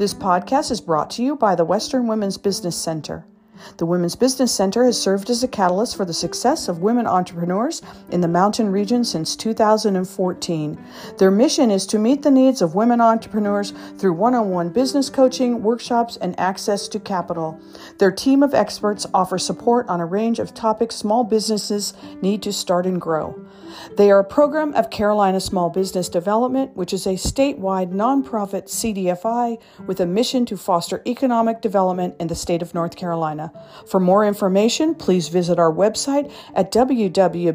This podcast is brought to you by the Western Women's Business Center. The Women's Business Center has served as a catalyst for the success of women entrepreneurs in the mountain region since 2014. Their mission is to meet the needs of women entrepreneurs through one on one business coaching, workshops, and access to capital. Their team of experts offer support on a range of topics small businesses need to start and grow. They are a program of Carolina Small Business Development, which is a statewide nonprofit CDFI with a mission to foster economic development in the state of North Carolina. For more information, please visit our website at www.bcnc.org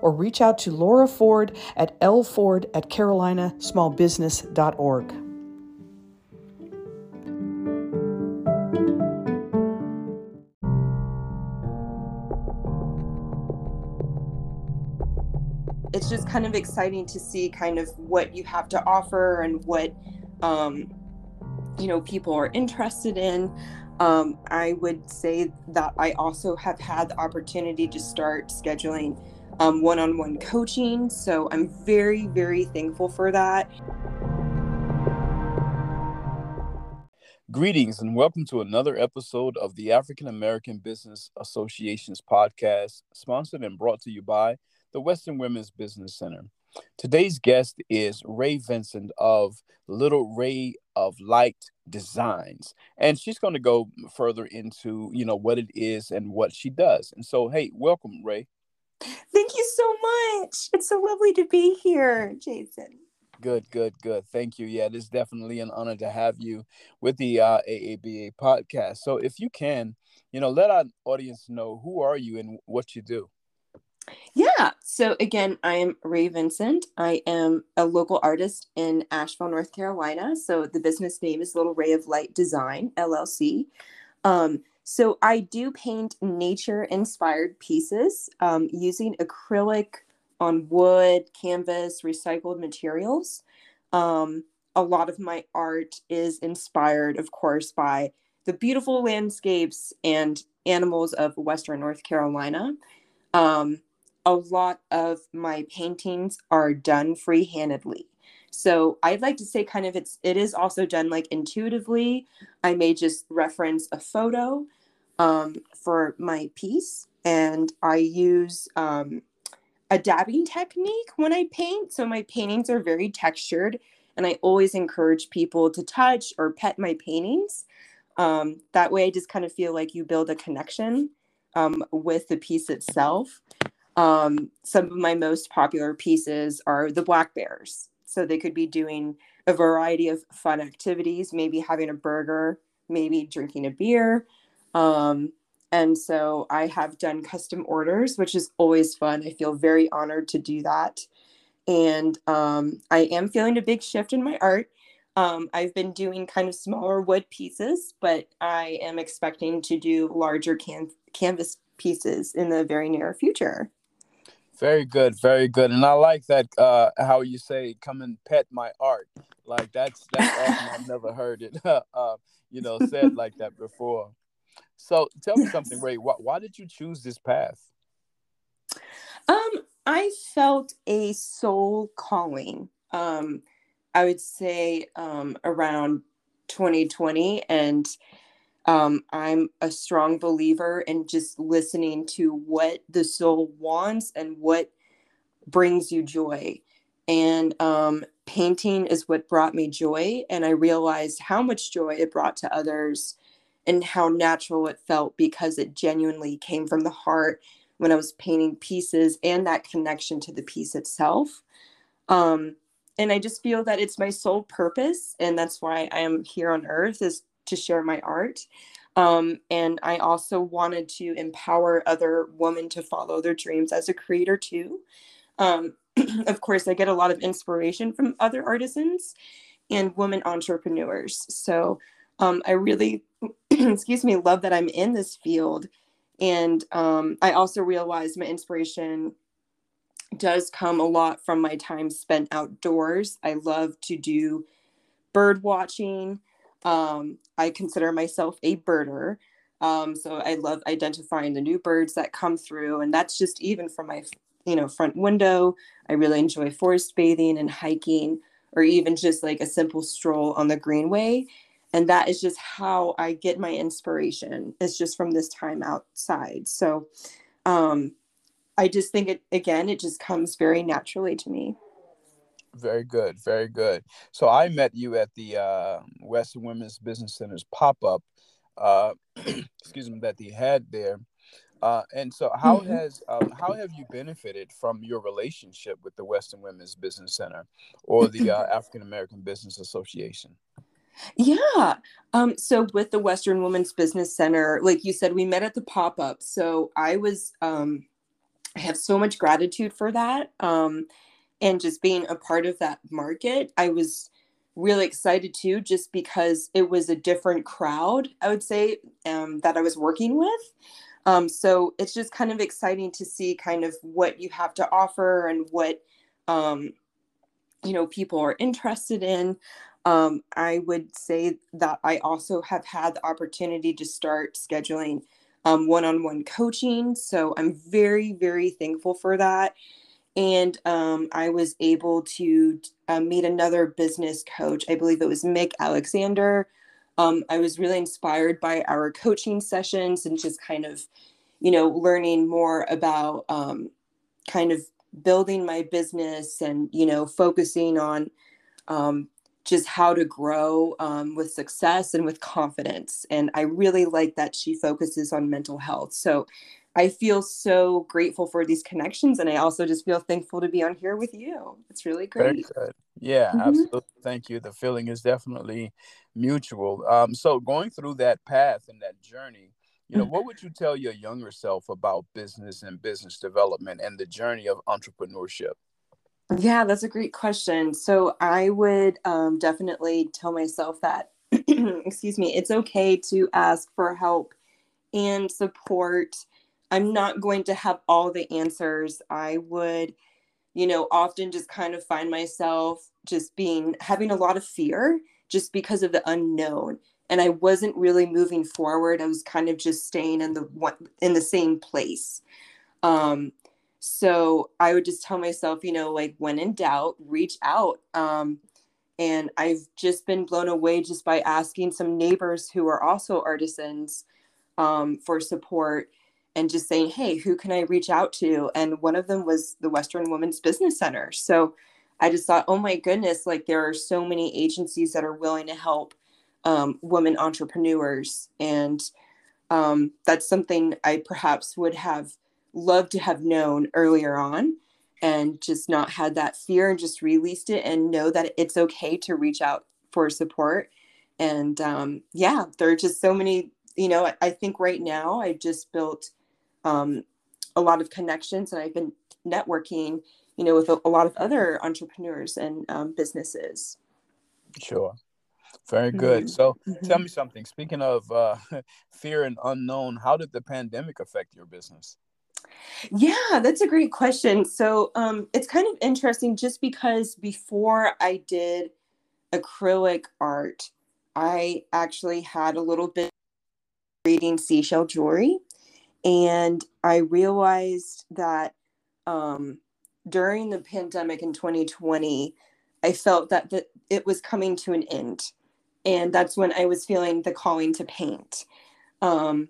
or reach out to Laura Ford at lford at carolinasmallbusiness.org. it's just kind of exciting to see kind of what you have to offer and what um, you know people are interested in um, i would say that i also have had the opportunity to start scheduling um, one-on-one coaching so i'm very very thankful for that Greetings and welcome to another episode of the African American Business Association's podcast, sponsored and brought to you by the Western Women's Business Center. Today's guest is Ray Vincent of Little Ray of Light Designs, and she's going to go further into you know what it is and what she does. And so, hey, welcome, Ray. Thank you so much. It's so lovely to be here, Jason. Good, good, good. Thank you. Yeah, it is definitely an honor to have you with the uh, AABA podcast. So, if you can, you know, let our audience know who are you and what you do. Yeah. So again, I am Ray Vincent. I am a local artist in Asheville, North Carolina. So the business name is Little Ray of Light Design LLC. Um, so I do paint nature inspired pieces um, using acrylic on wood, canvas, recycled materials. Um, a lot of my art is inspired, of course, by the beautiful landscapes and animals of Western North Carolina. Um, a lot of my paintings are done free-handedly. So I'd like to say kind of it's it is also done like intuitively. I may just reference a photo um, for my piece, and I use um, a dabbing technique when I paint. So my paintings are very textured, and I always encourage people to touch or pet my paintings. Um, that way, I just kind of feel like you build a connection um, with the piece itself. Um, some of my most popular pieces are the Black Bears. So they could be doing a variety of fun activities, maybe having a burger, maybe drinking a beer. Um, and so I have done custom orders, which is always fun. I feel very honored to do that. And um, I am feeling a big shift in my art. Um, I've been doing kind of smaller wood pieces, but I am expecting to do larger can- canvas pieces in the very near future. Very good, very good, and I like that. Uh, how you say, "Come and pet my art." Like that's that's awesome. I've never heard it, uh, you know, said like that before. So, tell me something, Ray. Why, why did you choose this path? Um, I felt a soul calling. Um, I would say um, around 2020, and um, I'm a strong believer in just listening to what the soul wants and what brings you joy. And um, painting is what brought me joy. And I realized how much joy it brought to others and how natural it felt because it genuinely came from the heart when I was painting pieces and that connection to the piece itself. Um, and I just feel that it's my sole purpose. And that's why I am here on earth is to share my art. Um, and I also wanted to empower other women to follow their dreams as a creator too. Um, of course, I get a lot of inspiration from other artisans and women entrepreneurs. So um, I really, excuse me, love that I'm in this field. And um, I also realize my inspiration does come a lot from my time spent outdoors. I love to do bird watching. Um, I consider myself a birder. Um, so I love identifying the new birds that come through. And that's just even from my, you know, front window. I really enjoy forest bathing and hiking or even just like a simple stroll on the greenway and that is just how i get my inspiration it's just from this time outside so um i just think it again it just comes very naturally to me very good very good so i met you at the uh, western women's business center's pop-up uh, excuse me that they had there uh, and so, how mm-hmm. has um, how have you benefited from your relationship with the Western Women's Business Center or the uh, African American Business Association? Yeah. Um, so with the Western Women's Business Center, like you said, we met at the pop up. So I was, um, I have so much gratitude for that. Um, and just being a part of that market, I was really excited too, just because it was a different crowd, I would say, um, that I was working with. Um, so it's just kind of exciting to see kind of what you have to offer and what um, you know people are interested in. Um, I would say that I also have had the opportunity to start scheduling um, one-on-one coaching. So I'm very, very thankful for that. And um, I was able to uh, meet another business coach. I believe it was Mick Alexander um, I was really inspired by our coaching sessions and just kind of, you know, learning more about um, kind of building my business and, you know, focusing on um, just how to grow um, with success and with confidence. And I really like that she focuses on mental health. So I feel so grateful for these connections, and I also just feel thankful to be on here with you. It's really great. Yeah, mm-hmm. absolutely. Thank you. The feeling is definitely mutual. Um, so going through that path and that journey, you know, what would you tell your younger self about business and business development and the journey of entrepreneurship? Yeah, that's a great question. So I would um, definitely tell myself that, excuse me, it's okay to ask for help and support I'm not going to have all the answers. I would, you know, often just kind of find myself just being having a lot of fear just because of the unknown and I wasn't really moving forward. I was kind of just staying in the one in the same place. Um, so I would just tell myself, you know, like when in doubt, reach out. Um, and I've just been blown away just by asking some neighbors who are also artisans um, for support and just saying, hey, who can I reach out to? And one of them was the Western Women's Business Center. So I just thought, oh my goodness, like there are so many agencies that are willing to help um, women entrepreneurs. And um, that's something I perhaps would have loved to have known earlier on and just not had that fear and just released it and know that it's okay to reach out for support. And um, yeah, there are just so many, you know, I, I think right now I've just built um, a lot of connections and I've been networking, you know, with a, a lot of other entrepreneurs and um, businesses. Sure. Very good. Mm-hmm. So mm-hmm. tell me something. Speaking of uh, fear and unknown, how did the pandemic affect your business? Yeah, that's a great question. So um, it's kind of interesting just because before I did acrylic art, I actually had a little bit reading seashell jewelry and I realized that um, during the pandemic in 2020, I felt that the, it was coming to an end. And that's when I was feeling the calling to paint. Um,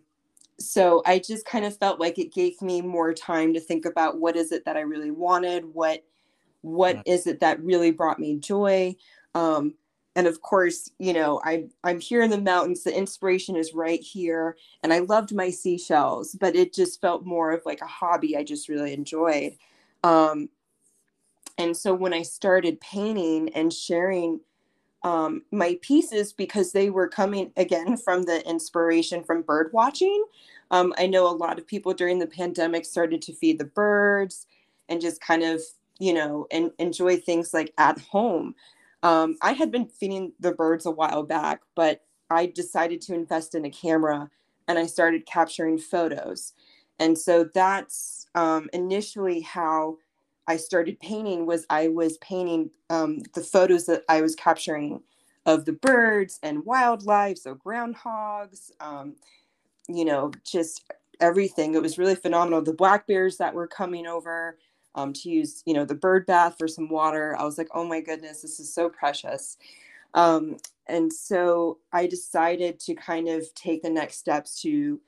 so I just kind of felt like it gave me more time to think about what is it that I really wanted, what what mm. it that really brought me joy. Um, and of course you know i i'm here in the mountains the inspiration is right here and i loved my seashells but it just felt more of like a hobby i just really enjoyed. Um, and so when i started painting and sharing um, my pieces because they were coming again from the inspiration from bird watching um, i know a lot of people during the pandemic started to feed the birds and just kind of you know and enjoy things like at home um, I had been feeding the birds a while back, but I decided to invest in a camera and I started capturing photos. And so that's um, initially how I started painting was I was painting um, the photos that I was capturing of the birds and wildlife, so groundhogs, um, you know, just everything. It was really phenomenal. The black bears that were coming over, um, to use, you know, the bird bath for some water. I was like, oh my goodness, this is so precious. Um, and so I decided to kind of take the next steps to,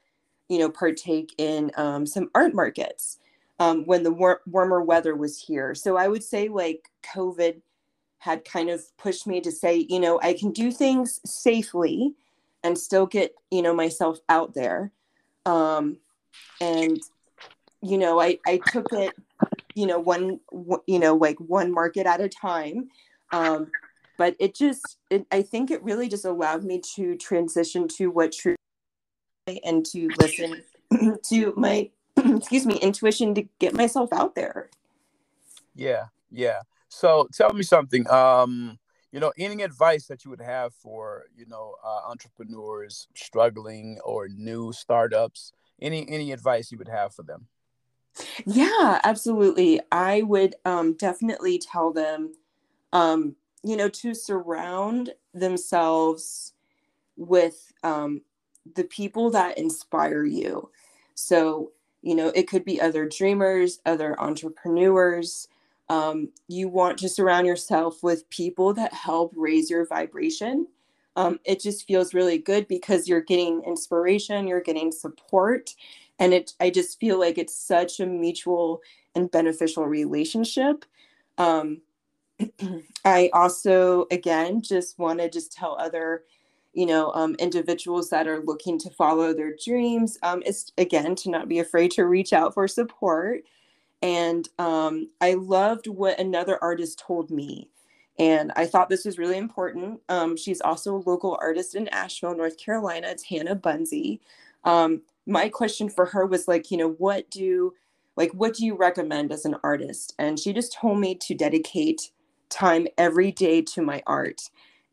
you know, partake in um, some art markets um, when the war- warmer weather was here. So I would say like COVID had kind of pushed me to say, you know, I can do things safely and still get, you know, myself out there. Um, and, you know, I, I took it, you know, one, you know, like one market at a time. Um, but it just it, i think it really just allowed me to transition to what true and to listen to my excuse me intuition to get myself out there. Yeah yeah. So tell me something um you know any advice that you would have for you know uh, entrepreneurs struggling or new startups? Any any advice you would have for them yeah absolutely i would um, definitely tell them um, you know, to surround themselves with um, the people that inspire you. So, you know, it could be other dreamers, other entrepreneurs. Um, you want to surround yourself with people that help raise your vibration. Um, it just feels really good because you're getting inspiration, you're getting support, and it. I just feel like it's such a mutual and beneficial relationship. Um, I also, again, just want to just tell other, you know, um, individuals that are looking to follow their dreams, um, is again to not be afraid to reach out for support. And um, I loved what another artist told me. And I thought this was really important. Um, she's also a local artist in Asheville, North Carolina. It's Hannah Bunsey. Um, my question for her was like, you know, what do like what do you recommend as an artist? And she just told me to dedicate time every day to my art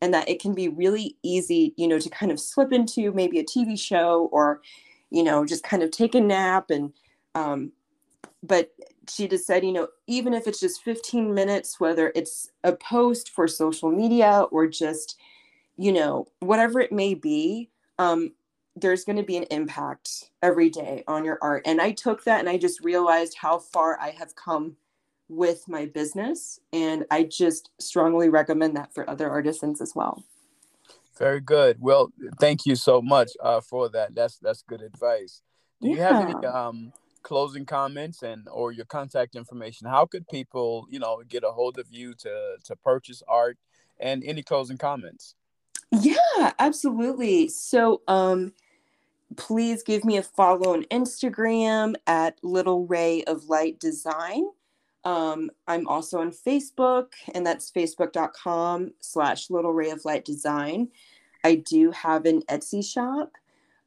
and that it can be really easy you know to kind of slip into maybe a tv show or you know just kind of take a nap and um, but she just said you know even if it's just 15 minutes whether it's a post for social media or just you know whatever it may be um, there's going to be an impact every day on your art and i took that and i just realized how far i have come with my business. And I just strongly recommend that for other artisans as well. Very good. Well, thank you so much uh, for that. That's that's good advice. Do you have any um, closing comments and or your contact information? How could people, you know, get a hold of you to to purchase art? And any closing comments? Yeah, absolutely. So, um, please give me a follow on Instagram at Little Ray of Light Design. Um, I'm also on Facebook, and that's facebook.com slash little ray of light design. I do have an Etsy shop,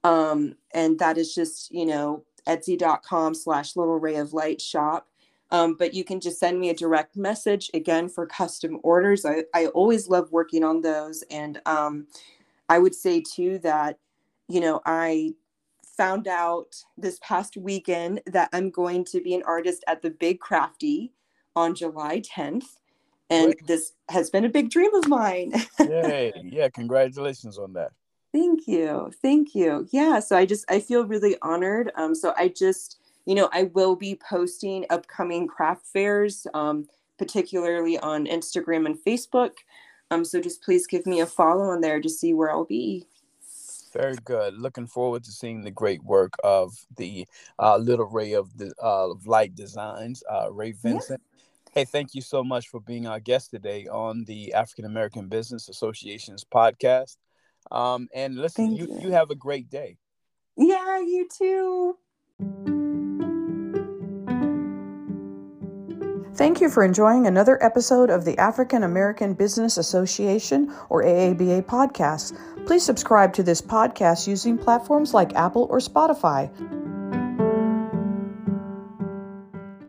um, and that is just, you know, etsy.com slash little ray of light shop. Um, but you can just send me a direct message again for custom orders. I, I always love working on those. And um, I would say too that, you know, I found out this past weekend that I'm going to be an artist at the Big Crafty on July 10th. And Great. this has been a big dream of mine. Yay. Yeah, congratulations on that. Thank you. Thank you. Yeah, so I just I feel really honored. Um so I just, you know, I will be posting upcoming craft fairs um particularly on Instagram and Facebook. Um so just please give me a follow on there to see where I'll be. Very good. Looking forward to seeing the great work of the uh, little Ray of the uh, Light Designs, uh, Ray Vincent. Yeah. Hey, thank you so much for being our guest today on the African American Business Association's podcast. Um, and listen, you, you. you have a great day. Yeah, you too. Thank you for enjoying another episode of the African American Business Association or AABA podcast. Please subscribe to this podcast using platforms like Apple or Spotify.